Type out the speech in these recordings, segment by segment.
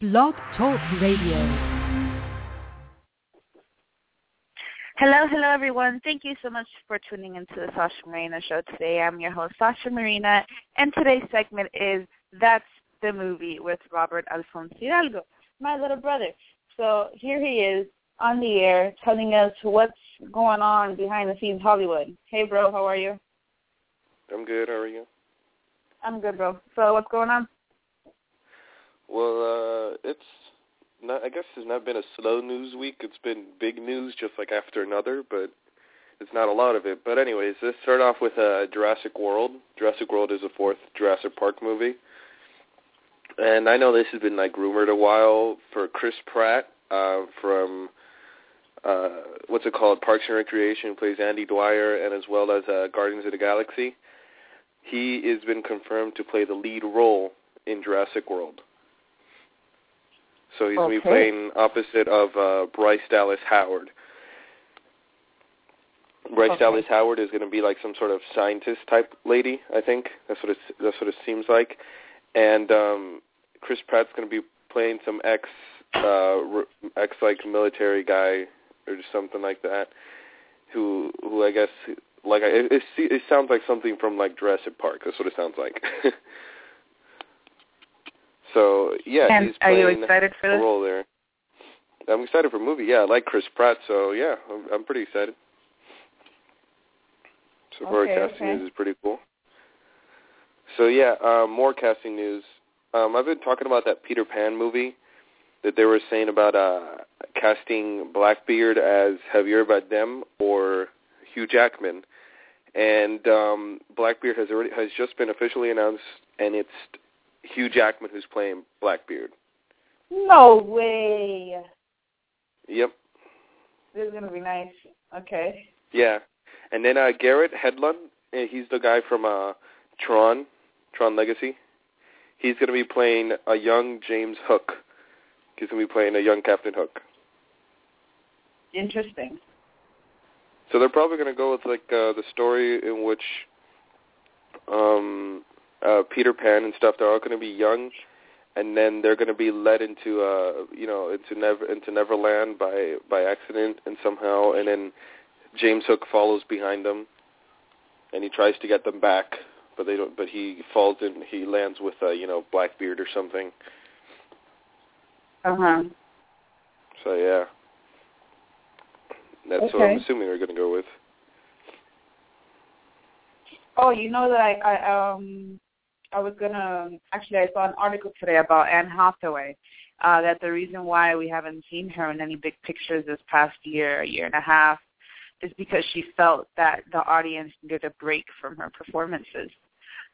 Blog Talk Radio. Hello, hello everyone. Thank you so much for tuning into the Sasha Marina show today. I'm your host, Sasha Marina, and today's segment is That's the Movie with Robert Alfonso Hidalgo, my little brother. So here he is on the air telling us what's going on behind the scenes Hollywood. Hey bro, how are you? I'm good. How are you? I'm good, bro. So what's going on? Well, uh, it's not. I guess it's not been a slow news week. It's been big news, just like after another, but it's not a lot of it. But anyways, let's start off with uh, Jurassic World. Jurassic World is the fourth Jurassic Park movie, and I know this has been like rumored a while for Chris Pratt uh, from uh, what's it called, Parks and Recreation, plays Andy Dwyer, and as well as uh, Guardians of the Galaxy. He has been confirmed to play the lead role in Jurassic World. So he's Okay. going to be playing opposite of uh, Bryce Dallas Howard. Bryce Okay. Dallas Howard is going to be like some sort of scientist type lady, I think. That's what it that's what it seems like. And um Chris Pratt's going to be playing some ex uh ex like military guy or just something like that who who I guess like I- it it, it sounds like something from like Jurassic Park. That's what it sounds like. so, yeah, and he's are you playing excited for a this? role there. I'm excited for the movie. Yeah, I like Chris Pratt, so yeah, I'm, I'm pretty excited. So far, casting okay. news is pretty cool. So yeah, um, more casting news. Um, I've been talking about that Peter Pan movie that they were saying about uh, casting Blackbeard as Javier Bardem or Hugh Jackman, and um, Blackbeard has already has just been officially announced, and it's Hugh Jackman who's playing Blackbeard. No way. Yep. This is gonna be nice. Okay. Yeah, and then uh, Garrett Hedlund, uh, he's the guy from uh, Tron, Tron Legacy. He's going to be playing a young James Hook. He's going to be playing a young Captain Hook. Interesting. So they're probably going to go with like uh, the story in which um, uh, Peter Pan and stuff. They're all going to be young, and then they're going to be led into uh, you know into Never into Neverland by by accident and somehow, and then James Hook follows behind them, and he tries to get them back, but they don't. But he falls and he lands with uh, you know Blackbeard or something. Uh huh. So yeah, that's what I'm assuming they're going to go with. Oh, you know that I, I um I was gonna actually I saw an article today about Anne Hathaway. Uh, that the reason why we haven't seen her in any big pictures this past year, year and a half, is because she felt that the audience needed a break from her performances.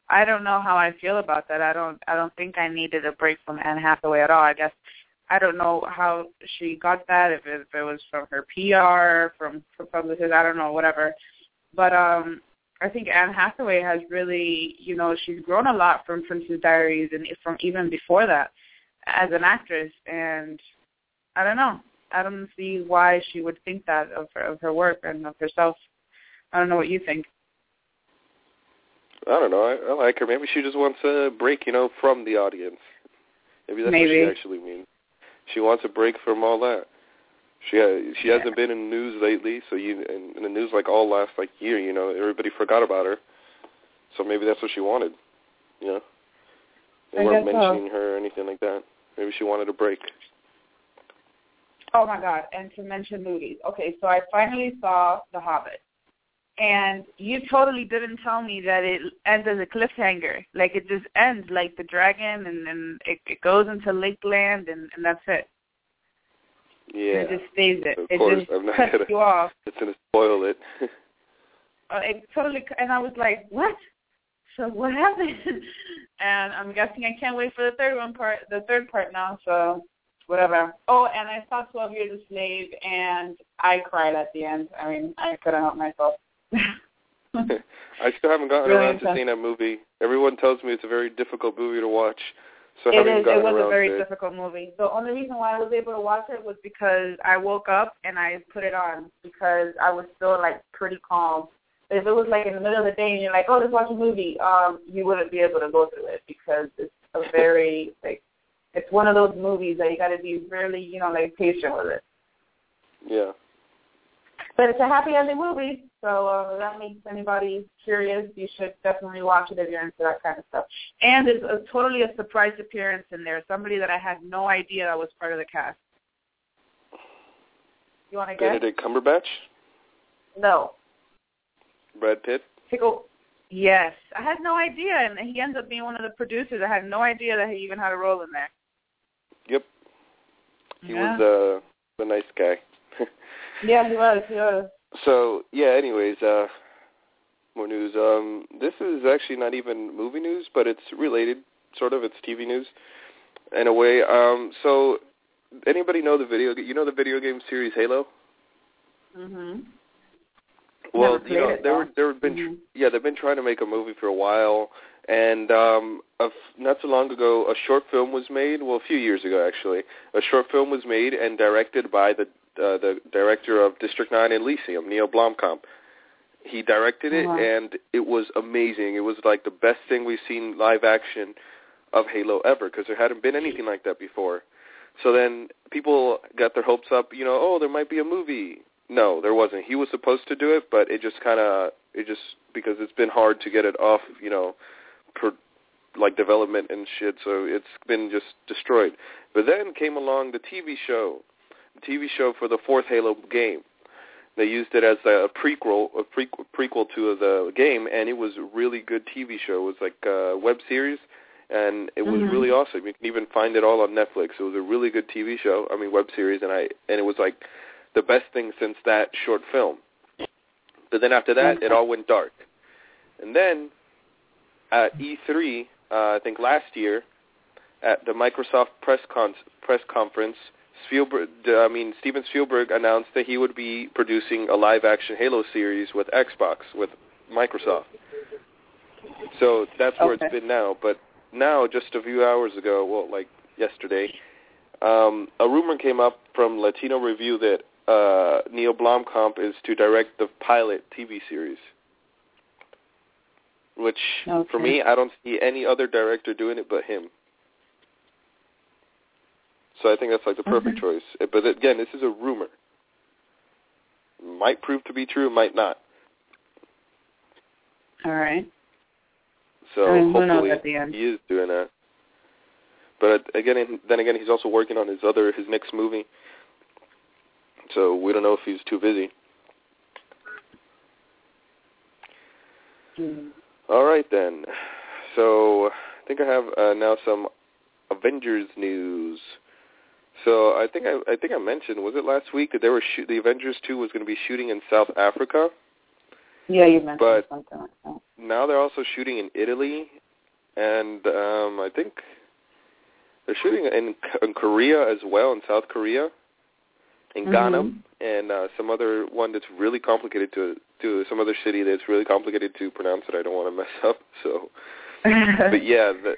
I don't know how I feel about that. I don't I don't think I needed a break from Anne Hathaway at all. I guess I don't know how she got that, if it, if it was from her PR, from from publicists, I don't know, whatever. But um I think Anne Hathaway has really, you know, she's grown a lot from Princess Diaries and from even before that as an actress. And I don't know. I don't see why she would think that of her, of her work and of herself. I don't know what you think. I don't know. I, I like her. Maybe she just wants a break, you know, from the audience. Maybe that's Maybe. what she actually means. She wants a break from all that. She ha- she Yeah. hasn't been in the news lately, so you in, in the news like all last like year. You know, everybody forgot about her. So maybe that's what she wanted. You know, they I weren't so. Uh, mentioning her or anything like that. Maybe she wanted a break. Oh my God! And to mention movies. Okay, so I finally saw The Hobbit, and you totally didn't tell me that it ends as a cliffhanger. Like it just ends like the dragon, and then it, it goes into Lakeland, and, and that's it. Yeah, And it just stays it. Of it course, just I'm not cuts gonna- you off. it's gonna spoil it. Uh, it totally, and I was like, what? So what happened? and I'm guessing I can't wait for the third one part, the third part now. So whatever. Oh, and I saw Twelve Years a Slave, and I cried at the end. I mean, I couldn't help myself. I still haven't gotten Really around to seeing that movie. Everyone tells me it's a very difficult movie to watch, so it is. It was a very to difficult movie. The only reason why I was able to watch it was because I woke up and I put it on because I was still like pretty calm. If it was like in the middle of the day and you're like, oh, let's watch a movie, um, you wouldn't be able to go through it because it's a very like it's one of those movies that you got to be really, you know, like patient with it. Yeah. But it's a happy ending movie, so uh, that makes anybody curious. You should definitely watch it if you're into that kind of stuff. And it's a, totally a surprise appearance in there. Somebody that I had no idea that was part of the cast. You want to guess? Benedict Cumberbatch? No. Brad Pitt? Pickle. Yes, I had no idea, and he ends up being one of the producers. I had no idea that he even had a role in there. Yep. He yeah. was uh, the nice guy. Yeah, he was. He was. So yeah. Anyways, uh, more news. Um, this is actually not even movie news, but it's related, sort of. It's TV news, in a way. Um, so anybody know the video? You know the video game series Halo? Mhm. Well, you know, they were though. they've been Mhm. yeah they've been trying to make a movie for a while, and um, a f- not so long ago a short film was made. Well, a few years ago actually, a short film was made and directed by the uh, the director of District Nine and Elysium, Neil Blomkamp. He directed it, Uh-huh. and it was amazing. It was like the best thing we've seen live action of Halo ever, because there hadn't been anything like that before. So then people got their hopes up. You know, oh, there might be a movie. No, there wasn't. He was supposed to do it, but it just kind of it just because it's been hard to get it off, you know, per, like development and shit. So it's been just destroyed. But then came along the TV show, TV show for the fourth Halo game. They used it as a prequel, a prequel, prequel to the game, and it was a really good TV show. It was like a web series, and it was Mhm. really awesome. You can even find it all on Netflix. It was a really good TV show. I mean, web series, and I and it was like the best thing since that short film. But then after that, it all went dark. And then at E3, uh, I think last year, at the Microsoft press con- press conference, Spielberg, I mean Steven Spielberg announced that he would be producing a live-action Halo series with Xbox with Microsoft. So that's where Okay. it's been now. But now, just a few hours ago, well, like yesterday, um, a rumor came up from Latino Review that uh, Neil Blomkamp is to direct the pilot TV series. Which, for me, I don't see any other director doing it but him. So I think that's like the perfect Mhm. choice. Uh, But again, this is a rumor. Might prove to be true, might not. All right. So I mean, hopefully at the end. he is doing that. But again, then again, he's also working on his other his next movie. So we don't know if he's too busy. Mm. All right then. So I think I have uh, now some Avengers news. So I think I, I think I mentioned was it last week that they were shoot, the Avengers two was going to be shooting in South Africa. Yeah, you mentioned But- something like that. Now they're also shooting in Italy, and um, I think they're shooting in, in Korea as well, in South Korea, in Ghana, Mhm. and uh, some other one that's really complicated to to some other city that's really complicated to pronounce that I don't want to mess up. So, but yeah, the,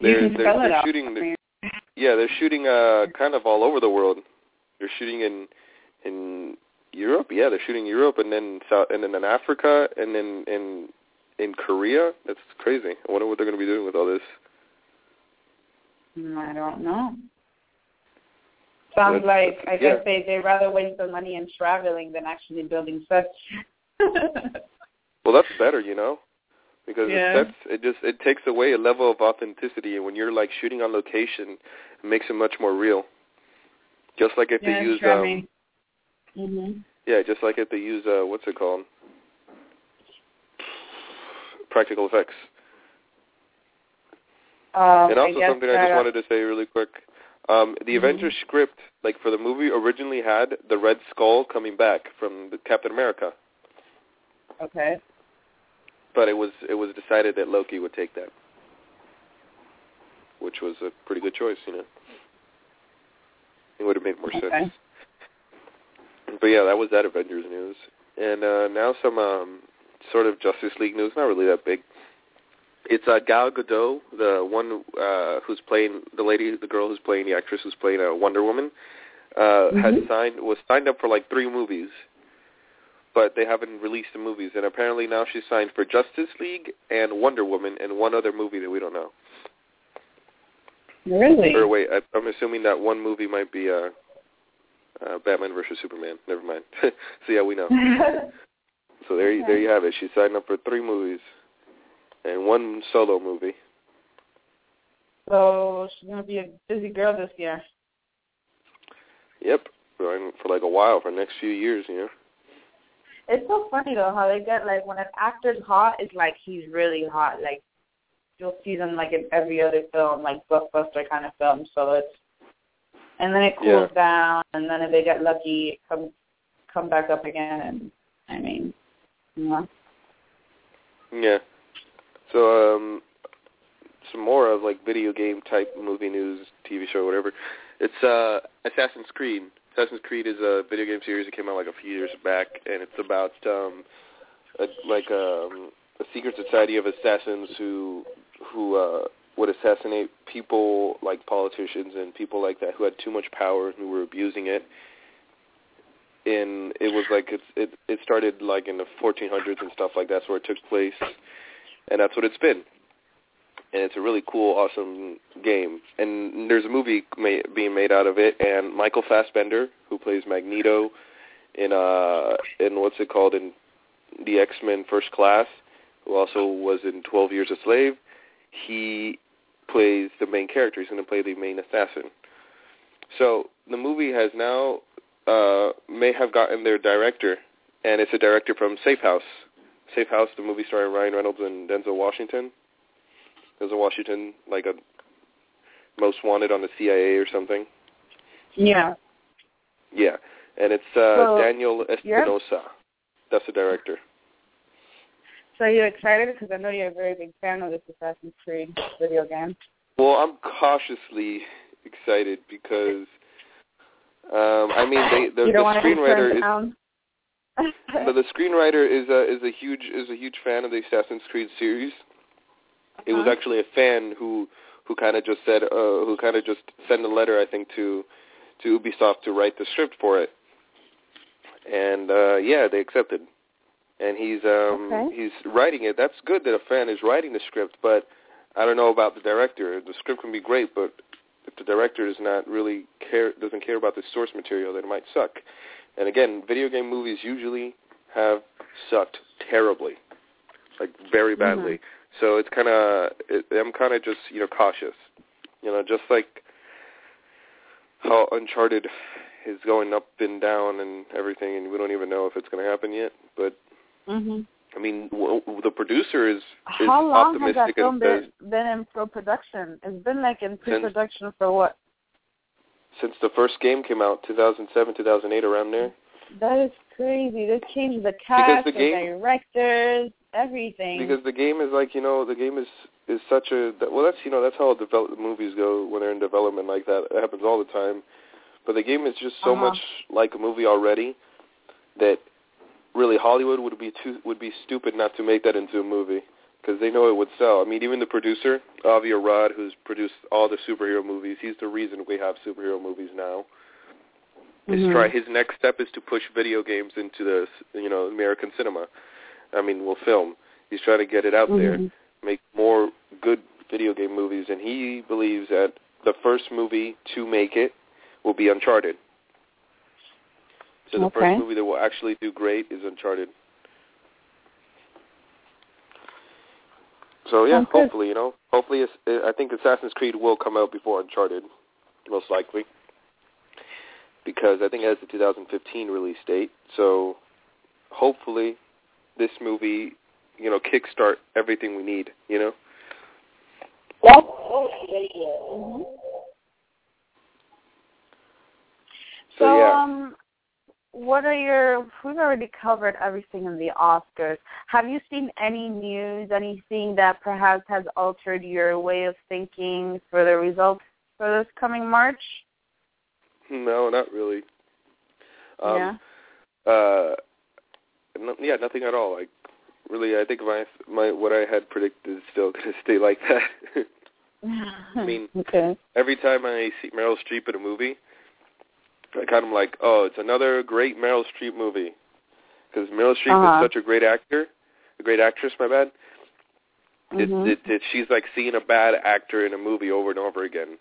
they're they're, they're shooting. I The, mean, yeah, they're shooting uh kind of all over the world. They're shooting in in Europe. Yeah, they're shooting Europe and then South and then in Africa and then in in Korea. That's crazy. I wonder what they're going to be doing with all this. I don't know. Sounds That's- like I yeah. guess they they rather waste the money in traveling than actually building sets. Well, that's better, you know, because Yeah. it sets it just it takes away a level of authenticity, and when you're like shooting on location, it makes it much more real. Just like if yeah, they use um. Mhm. yeah, just like if they use uh, what's it called, practical effects. Um, and also I something I just wanted to say really quick. Um, the Mhm. Avengers script, like for the movie, originally had the Red Skull coming back from the Captain America, Okay. But it was it was decided that Loki would take that, which was a pretty good choice, you know. It would have made more Okay. sense. But yeah, that was that Avengers news, and uh, now some um, sort of Justice League news. Not really that big. It's uh, Gal Gadot, the one uh, who's playing the lady, the girl who's playing the actress who's playing uh, Wonder Woman, uh, has Mhm. signed was signed up for like three movies, but they haven't released the movies. And apparently now she's signed for Justice League and Wonder Woman and one other movie that we don't know. Really? Or wait, I, I'm assuming that one movie might be uh, uh, Batman versus Superman. Never mind. so yeah, we know. so there, you, there you have it. She signed up for three movies and one solo movie. So she's gonna be a busy girl this year. Yep, for, for like a while, for the next few years, you know. It's so funny though how they get like when an actor's hot, it's like he's really hot. Like you'll see them like in every other film, like blockbuster kind of film. So it's and then it cools Yeah. down, and then if they get lucky, it come come back up again. And I mean, know. Yeah. So um some more of like video game type movie news, TV show, whatever. It's uh Assassin's Creed. Assassin's Creed is a video game series that came out like a few years back and it's about um a, like um a secret society of assassins who who uh would assassinate people like politicians and people like that who had too much power and who were abusing it. And it was like it's it it started like in the 1400s and stuff like that's where it took place and that's what it's been. And it's a really cool, awesome game. And there's a movie ma- being made out of it. And Michael Fassbender, who plays Magneto in uh in what's it called in the X Men First Class, who also was in Twelve Years a Slave, he plays the main character. He's going to play the main assassin. So the movie has now uh may have gotten their director, and it's a director from Safe House. Safe House, the movie starring Ryan Reynolds and Denzel Washington. Denzel Washington, like a most wanted on the CIA or something. Yeah. Yeah, and it's uh, So, Daniel Espinosa. That's the director. So you're excited because I know you're a very big fan of this Assassin's Creed video game. Well, I'm cautiously excited because, um, I mean, they, the, you the screenwriter is the screenwriter is a is a huge is a huge fan of the Assassin's Creed series. It was actually a fan who who kind of just said uh, who kind of just sent a letter I think to to Ubisoft to write the script for it, and uh, yeah, they accepted. And he's um Okay. he's writing it. That's good that a fan is writing the script, but I don't know about the director. The script can be great, but if the director does not really care doesn't care about the source material, then it might suck. And again, video game movies usually have sucked terribly, like very badly. So it's kind of it, I'm kind of just you know cautious, you know, just like how Uncharted is going up and down and everything, and we don't even know if it's going to happen yet. But hmm I mean, w- the producer is is How long has that film been, been in pro-production? It's been like in pre-production for what? since the first game came out, 2007, 2008, around there. That is crazy. They changed the cast, the the, game- directors, everything. because the game is like you know the game is is such a well that's you know that's how develop movies go when they're in development like that it happens all the time but the game is just so Uh-huh. much like a movie already that really Hollywood would be too would be stupid not to make that into a movie because they know it would sell I mean even the producer Avi Arad who's produced all the superhero movies he's the reason we have superhero movies now is Mhm. try his next step is to push video games into the you know American cinema. I mean, will film. He's trying to get it out there, Mhm. make more good video game movies, and he believes that the first movie to make it will be Uncharted. So the Okay. first movie that will actually do great is Uncharted. So yeah, Sounds good. hopefully, you know, hopefully, it's, I think Assassin's Creed will come out before Uncharted, most likely, because I think it has the 2015 release date. So hopefully, this movie, you know, kickstart everything we need. You know. That's Mhm. So, So, yeah. um, what are your? We've already covered everything in the Oscars. Have you seen any news, anything that perhaps has altered your way of thinking for the results for this coming March? No, not really. Um, yeah. Uh, no, yeah, nothing at all. Like, really, I think my my what I had predicted is still going to stay like that. I mean- okay. Every time I see Meryl Streep in a movie, I kind of like, oh, it's another great Meryl Streep movie, because Meryl Streep Uh-huh. is such a great actor, a great actress. My bad. It, Mhm. it, it, she's like seeing a bad actor in a movie over and over again.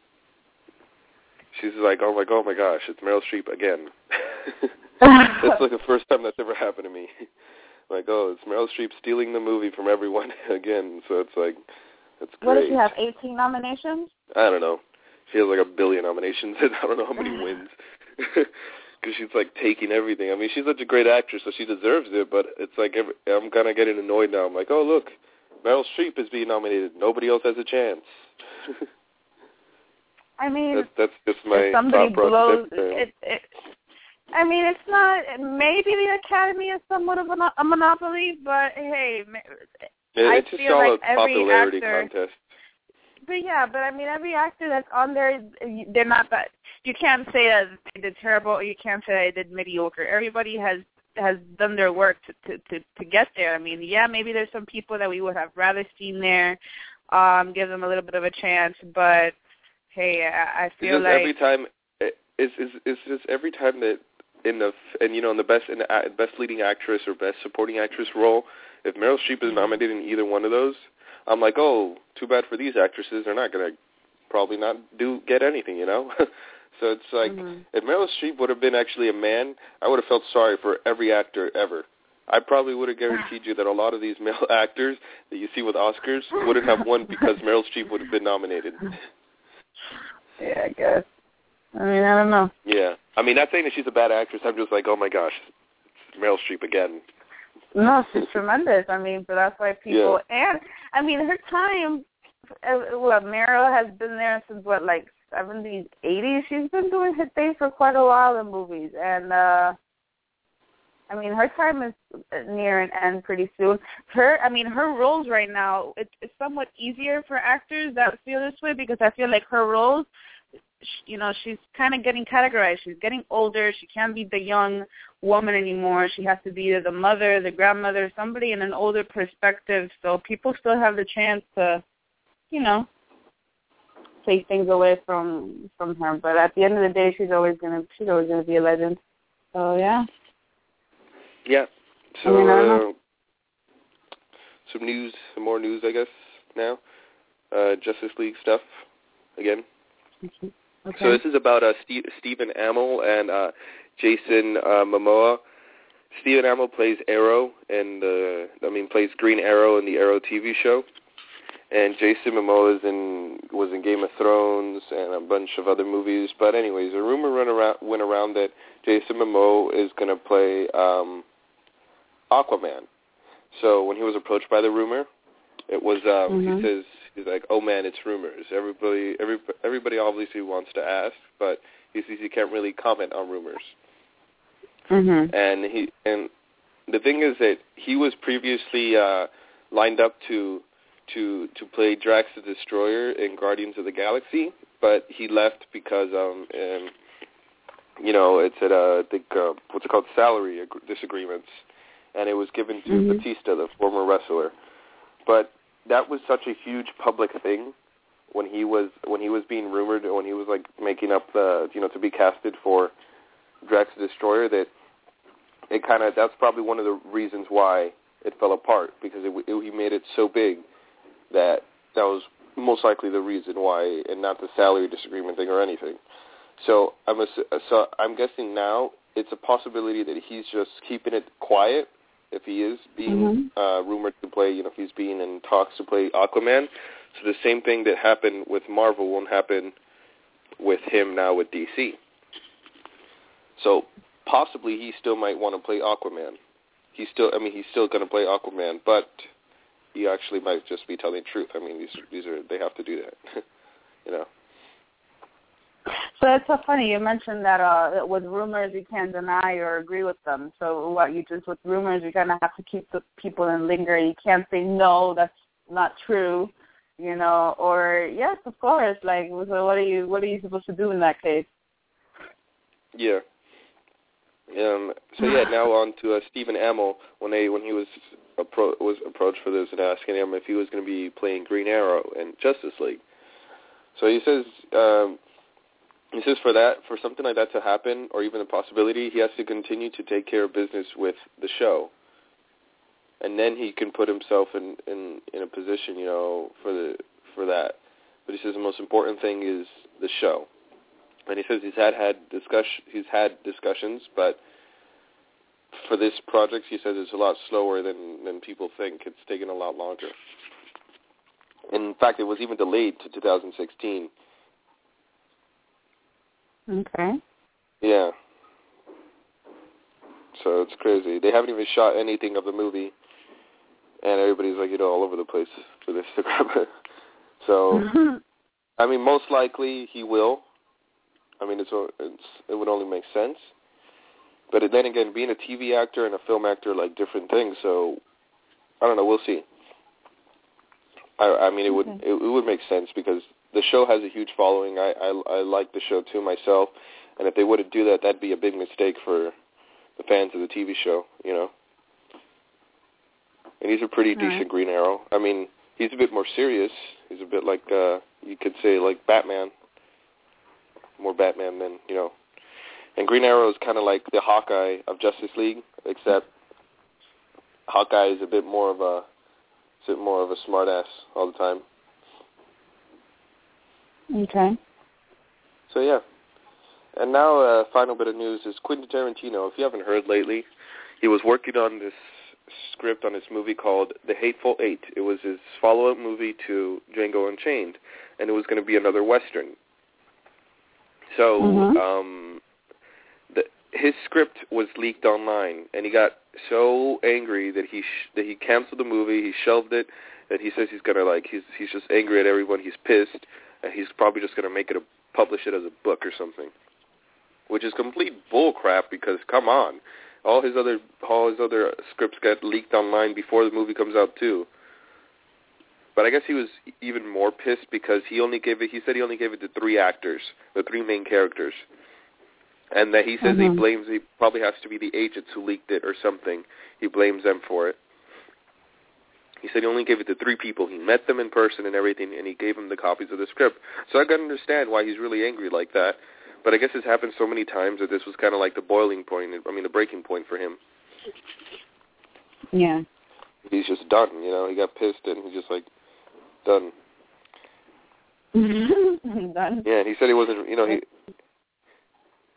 she's like, oh my, oh my gosh, it's Meryl Streep again. that's like the first time that's ever happened to me. like, oh, it's Meryl Streep stealing the movie from everyone again. So it's like, that's great. What does she have? 18 nominations? I don't know. She has like a billion nominations, and I don't know how many wins. Because she's like taking everything. I mean, she's such a great actress, so she deserves it. But it's like every, I'm kind of getting annoyed now. I'm like, oh look, Meryl Streep is being nominated. Nobody else has a chance. I mean, that's, that's just my if somebody thought blows it, it. I mean, it's not. Maybe the Academy is somewhat of a, a monopoly, but hey, Yeah, I feel like every actor- contest. but yeah, but I mean, every actor that's on there, they're not that. You can't say that they did terrible, or you can't say they did mediocre. Everybody has has done their work to to to, to get there. I mean, yeah, maybe there's some people that we would have rather seen there, um, give them a little bit of a chance, but hey, I, I feel It's just like every time it- it's it's it's just every time that in the and you know in the best in the best leading actress or best supporting actress role, if Meryl Streep is nominated in either one of those, I'm like, oh, too bad for these actresses. They're not gonna probably not do get anything, you know. so it's like Mhm. if Meryl Streep would have been actually a man, I would have felt sorry for every actor ever. I probably would have guaranteed you that a lot of these male actors that you see with Oscars wouldn't have won because Meryl Streep would have been nominated. yeah, I guess. I mean, I don't know. Yeah. I mean, not saying that she's a bad actress. I'm just like, oh my gosh, it's Meryl Streep again. No, she's tremendous. I mean, but that's why people and I mean her time. Well, what Meryl has been there since what like seventies, eighties. She's been doing her things for quite a while in movies, and uh I mean her time is near an end pretty soon. Her, I mean her roles right now. It's, it's somewhat easier for actors that feel this way because I feel like her roles you know she's kind of getting categorized. She's getting older. She can't be the young woman anymore. She has to be the mother the grandmother somebody in an older perspective. So people still have the chance to you know take things away from from her. But at the end of the day she's always gonna she's always gonna be a legend. So yeah. Yeah. So, I mean, I uh, some news, some more news, I guess. Now, uh, Justice League stuff again. Okay So this is about uh, Steve, Stephen Amell and uh, Jason uh, Momoa. Stephen Amell plays Arrow and the, I mean, plays Green Arrow in the Arrow TV show, and Jason Momoa is in was in Game of Thrones and a bunch of other movies. But anyways, a rumor run around, went around that Jason Momoa is going to play um, Aquaman. So when he was approached by the rumor, it was um, Mhm. he says he's like, "Oh man, it's rumors. Everybody, every, everybody obviously wants to ask, but he says he can't really comment on rumors." mhm And he and the thing is that he was previously uh, lined up to to to play Drax the Destroyer in Guardians of the Galaxy, but he left because um, um you know it's at uh, I think uh, what's it called salary ag- disagreements, and it was given to Mhm. Batista, the former wrestler. But that was such a huge public thing when he was when he was being rumored when he was like making up the you know to be casted for Drax Destroyer that it kind of that's probably one of the reasons why it fell apart because it, it, he made it so big that that was most likely the reason why and not the salary disagreement thing or anything. So I'm ass- so I'm guessing now it's a possibility that he's just keeping it quiet if he is being uh, rumored to play, you know, if he's being in talks to play Aquaman. So the same thing that happened with Marvel won't happen with him now with DC. So possibly he still might want to play Aquaman. He's still, I mean, he's still going to play Aquaman, but he actually might just be telling the truth. I mean, these these are they have to do that, you know. So it's so funny you mentioned that uh with rumors you can't deny or agree with them. So what you just with rumors you kind of have to keep the people in linger. You can't say no, that's not true, you know, or yes, of course. Like, so what are you what are you supposed to do in that case? Yeah. Um. So yeah, now on to uh, Stephen Amell when they when he was appro- was approached for this and asking him if he was going to be playing Green Arrow in Justice League. So he says um, he says for that for something like that to happen or even a possibility, he has to continue to take care of business with the show, and then he can put himself in in in a position you know for the for that. But he says the most important thing is the show. and he says he's had had discussion he's had discussions, but for this project, he says it's a lot slower than than people think. It's taken a lot longer. In fact, it was even delayed to 2016. Okay. Yeah. So it's crazy. They haven't even shot anything of the movie, and everybody's like, you know, all over the place for this to grab it. So, I mean, most likely he will. I mean, it's, it's it would only make sense. But then again, being a TV actor and a film actor are like different things. So, I don't know. We'll see. I, I mean, it would Okay. it, it would make sense because the show has a huge following. I, I I like the show too myself, and if they wouldn't do that, that'd be a big mistake for the fans of the TV show. You know. And he's a pretty All right. decent Green Arrow. I mean, he's a bit more serious. He's a bit like uh you could say like Batman. More Batman than you know. And Green Arrow is kind of like the Hawkeye of Justice League, except Hawkeye is a bit more of a a bit more of a smartass all the time. Okay. So yeah. And now, uh, final bit of news is Quentin Tarantino. If you haven't heard lately, he was working on this script on his movie called The Hateful Eight. It was his follow-up movie to Django Unchained, and it was going to be another western. So, Mhm. um, the, his script was leaked online, and he got so angry that he sh- that he canceled the movie. He shelved it, and he says he's gonna like he's he's just angry at everyone. He's pissed, he's probably just gonna make it a publish it as a book or something, which is complete bull crap. Because come on, all his other all his other scripts get leaked online before the movie comes out too. But I guess he was even more pissed because he only gave it. He said he only gave it to three actors, the three main characters, and that he says he Mhm. blames. He probably has to be the agents who leaked it or something. He blames them for it. He said he only gave it to three people. He met them in person and everything, and he gave them the copies of the script. So I can understand why he's really angry like that. But I guess it's happened so many times that this was kind of like the boiling point. I mean, the breaking point for him. Yeah. He's just done. You know, he got pissed and he's just like done. Done. Yeah, and he said he wasn't. You know, he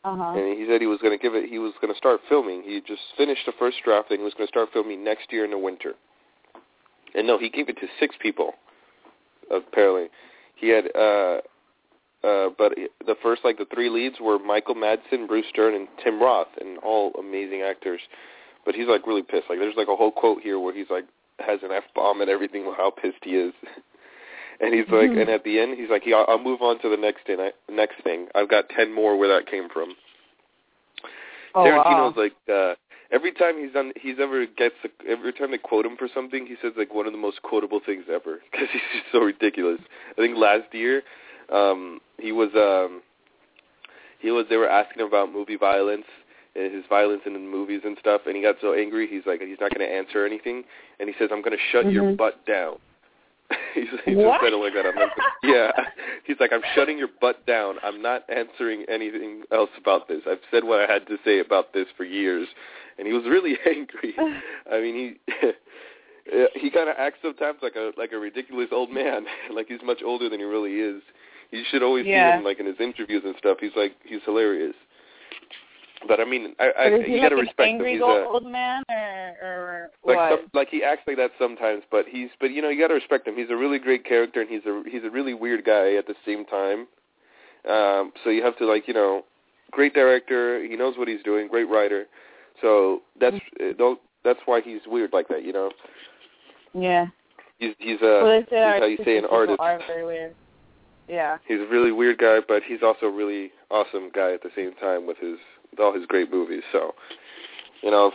Uh huh. and he said he was going to give it. He was going to start filming. He just finished the first draft and he was going to start filming next year in the winter. And no, he gave it to six people. Apparently, he had. uh uh, but the first, like the three leads, were Michael Madsen, Bruce Dern, and Tim Roth, and all amazing actors. But he's like really pissed. Like there's like a whole quote here where he's like has an f bomb and everything. How pissed he is. and he's like, Mhm. and at the end, he's like, yeah, I'll move on to the next thing. I, next thing. I've got ten more where that came from. Oh Tarantino's wow. like uh every time he's done he's ever gets a, every time they quote him for something he says like one of the most quotable things ever because he's just so ridiculous. I think last year um he was um he was they were asking him about movie violence and his violence in the movies and stuff and he got so angry he's like he's not going to answer anything and he says I'm going to shut your Mhm. butt down. he's he What? just said it like that. I'm like, yeah. He's like, I'm shutting your butt down. I'm not answering anything else about this. I've said what I had to say about this for years, and he was really angry. I mean, he he kind of acts sometimes like a like a ridiculous old man, like he's much older than he really is. You should always Yeah. see him like in his interviews and stuff. He's like he's hilarious. But I mean, I, I But is he you like got to an respect angry him. He's old, a, old man or or like what? some, like he acts like that sometimes, but he's but you know you got to respect him. He's a really great character, and he's a he's a really weird guy at the same time. Um, so you have to like you know, great director. He knows what he's doing. Great writer. So that's uh, don't that's why he's weird like that. You know, yeah. he's he's a well, he's how you say an artist. Are very weird. Yeah. He's a really weird guy, but he's also a really awesome guy at the same time with his with all his great movies. So, you know, if,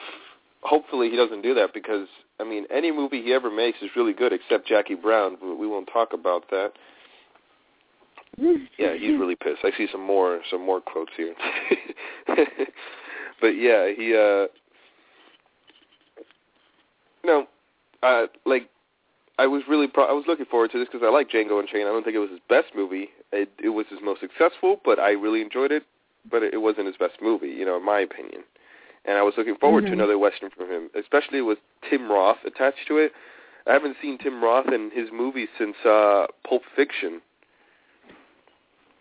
hopefully he doesn't do that because I mean, any movie he ever makes is really good except Jackie Brown. but We won't talk about that. Yeah, he's really pissed. I see some more some more quotes here. but yeah, he uh you know, uh like I was really pro- I was looking forward to this because I like Django Unchained. I don't think it was his best movie. It, it was his most successful, but I really enjoyed it. But it, wasn't his best movie, you know, in my opinion. And I was looking forward Mhm. to another western from him, especially with Tim Roth attached to it. I haven't seen Tim Roth in his movies since uh Pulp Fiction.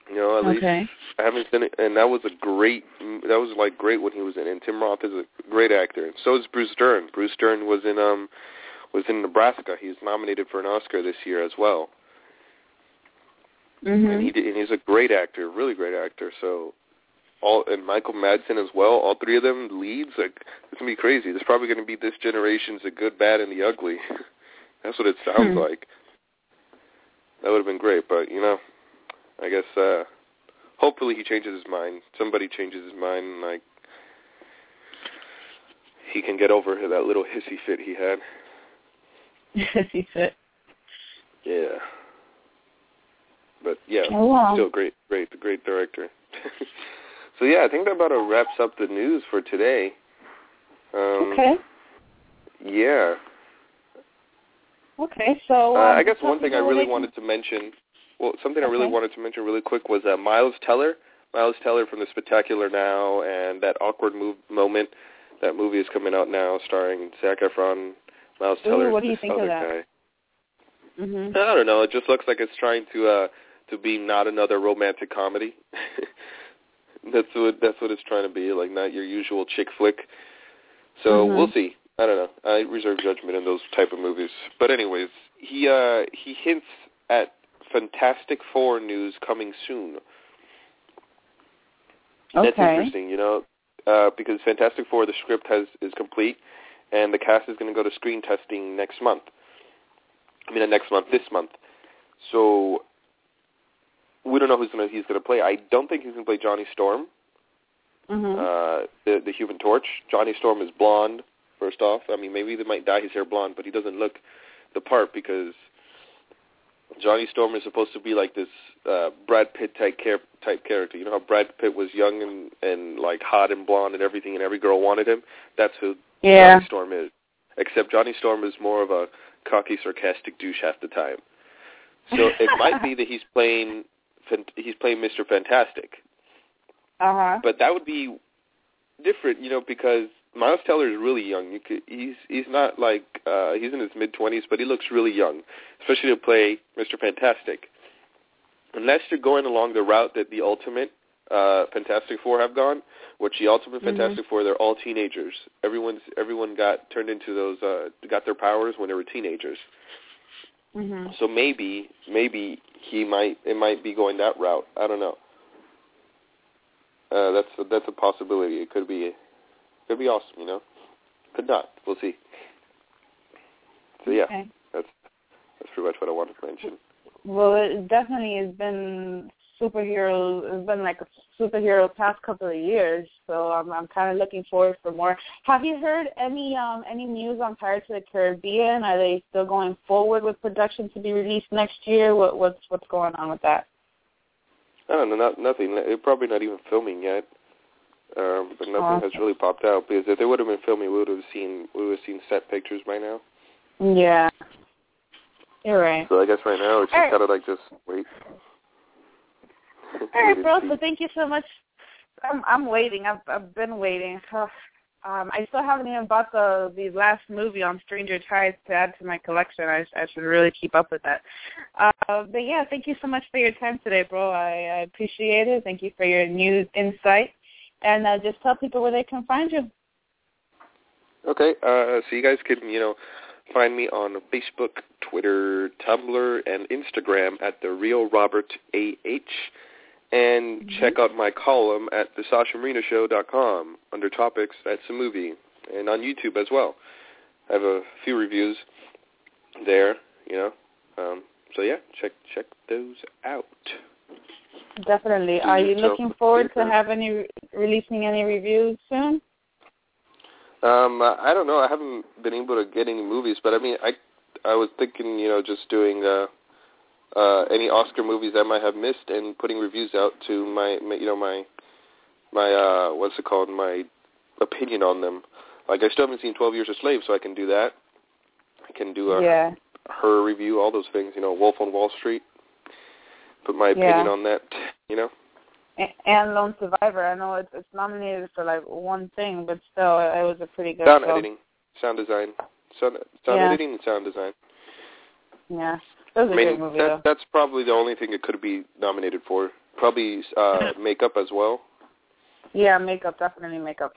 You know, at Okay. least I haven't seen it, and that was a great. That was like great when he was in. And Tim Roth is a great actor, and so is Bruce Dern. Bruce Dern was in um was in Nebraska. He's nominated for an Oscar this year as well, and he did, and he's a great actor, really great actor. So all and Michael Madsen as well. All three of them leads. Like it's gonna be crazy. There's probably gonna be this generation's the good, bad, and the ugly. That's what it sounds Hmm. like. That would have been great, but you know, I guess uh hopefully he changes his mind. Somebody changes his mind, and like he can get over that little hissy fit he had. he said. Yeah. But yeah, Oh, wow. still great, great, great director. so yeah, I think that about wraps up the news for today. Um, Okay. Yeah. Okay. So. Uh, um, I guess one thing I really wanted to mention, well, something I really wanted to mention really quick was uh, Miles Teller. Miles Teller from The Spectacular Now and that awkward move moment. That movie is coming out now, starring Zac Efron. Miles Ooh, Teller. what do you think of that? Mhm. I don't know. It just looks like it's trying to uh to be not another romantic comedy. that's what that's what it's trying to be, like not your usual chick flick. So Mhm. we'll see. I don't know. I reserve judgment in those type of movies. But anyways, he uh he hints at Fantastic Four news coming soon. That's interesting, you know, uh, because Fantastic Four, the script has is complete, and the cast is going to go to screen testing next month. I mean, uh, next month, this month. So we don't know who's going to he's going to play. I don't think he's going to play Johnny Storm, Mhm. uh, the the Human Torch. Johnny Storm is blonde. First off, I mean, maybe they might dye his hair blonde, but he doesn't look the part because Johnny Storm is supposed to be like this uh, Brad Pitt type char- type character. You know how Brad Pitt was young and and like hot and blonde and everything, and every girl wanted him. That's who yeah. Johnny Storm is. Except Johnny Storm is more of a cocky, sarcastic douche half the time. So it might be that he's playing he's playing Mr. Fantastic, Uh huh. but that would be different, you know, because Miles Teller is really young. You could, he's he's not like uh he's in his mid twenties, but he looks really young, especially to play Mr. Fantastic. Unless you're going along the route that the Ultimate uh Fantastic Four have gone, which the Ultimate Mhm. Fantastic Four, they're all teenagers. Everyone's everyone got turned into those uh got their powers when they were teenagers. Mhm. So maybe maybe he might it might be going that route. I don't know. Uh, that's a, that's a possibility. It could be it could be awesome, you know. Could not. We'll see. So yeah, Okay. that's that's pretty much what I wanted to mention. Well, it definitely has been superhero. It's been like a superhero past couple of years, so I'm I'm kind of looking forward for more. Have you heard any um any news on Pirates of the Caribbean? Are they still going forward with production to be released next year? What what's what's going on with that? I don't know, not nothing. They're probably not even filming yet. Um, but nothing has really popped out because if they would have been filming, we would have seen we would have seen set pictures by now. Yeah, you're right. So I guess right now it's just right. kind of like just wait. All right, bro. So thank you so much. I'm I'm waiting. I've I've been waiting. Um, I still haven't even bought the the last movie on Stranger Tides to add to my collection. I I should really keep up with that. Uh, but yeah, thank you so much for your time today, bro. I, I appreciate it. Thank you for your news insight, and uh, just tell people where they can find you. Okay, uh, so you guys can, you know, find me on Facebook, Twitter, Tumblr, and Instagram at the Real Robert AH, and Mhm. check out my column at thesashamarinashow.com under topics. That's a movie, and on YouTube as well. I have a few reviews there, you know. Um, so yeah, check check those out. Definitely. Are you looking forward to have any releasing any reviews soon? Um, I don't know. I haven't been able to get any movies, but I mean, I I was thinking, you know, just doing uh, uh, any Oscar movies I might have missed and putting reviews out to my, my you know, my my uh, what's it called, my opinion on them. Like I still haven't seen Twelve Years a Slave, so I can do that. I can do a yeah. her review, all those things. You know, Wolf on Wall Street. Put my opinion Yeah. on that. You know. And Lone Survivor. I know it's it's nominated for like one thing, but still, it was a pretty good Sound editing, sound design, sound sound Yeah. editing, and sound design. Yeah, it was a I mean, great movie that, though. that's probably the only thing it could be nominated for. probably uh makeup as well. Yeah, makeup, definitely makeup.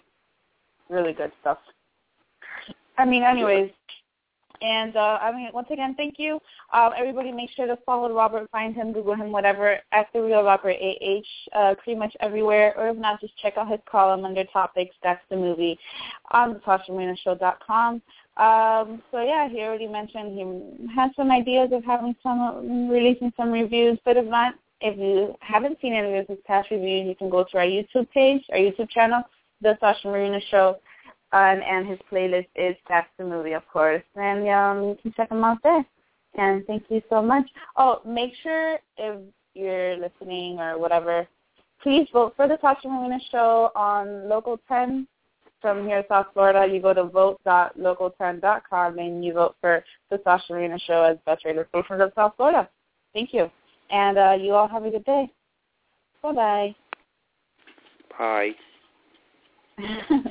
Really good stuff. I mean, anyways, and uh, I mean, once again, thank you. Um, everybody, make sure to follow Robert, find him, Google him, whatever, at the Real Robert AH, uh, pretty much everywhere. Or if not, just check out his column under topics. That's the movie on the SashaMarinaShow.com. Um, so yeah, he already mentioned he has some ideas of having some releasing some reviews, but if not, if you haven't seen any of his past reviews, you can go to our YouTube page, our YouTube channel, The Sasha Marina Show, and, and his playlist is That's the Movie, of course. And um, you can check him out there. And thank you so much. Oh, make sure if you're listening or whatever, please vote for the Sasha Marina Show on Local 10 from here, in South Florida. You go to vote.local10.com and you vote for the Sasha Marina Show as best radio station of South Florida. Thank you. And uh, you all have a good day. Bye-bye. Bye.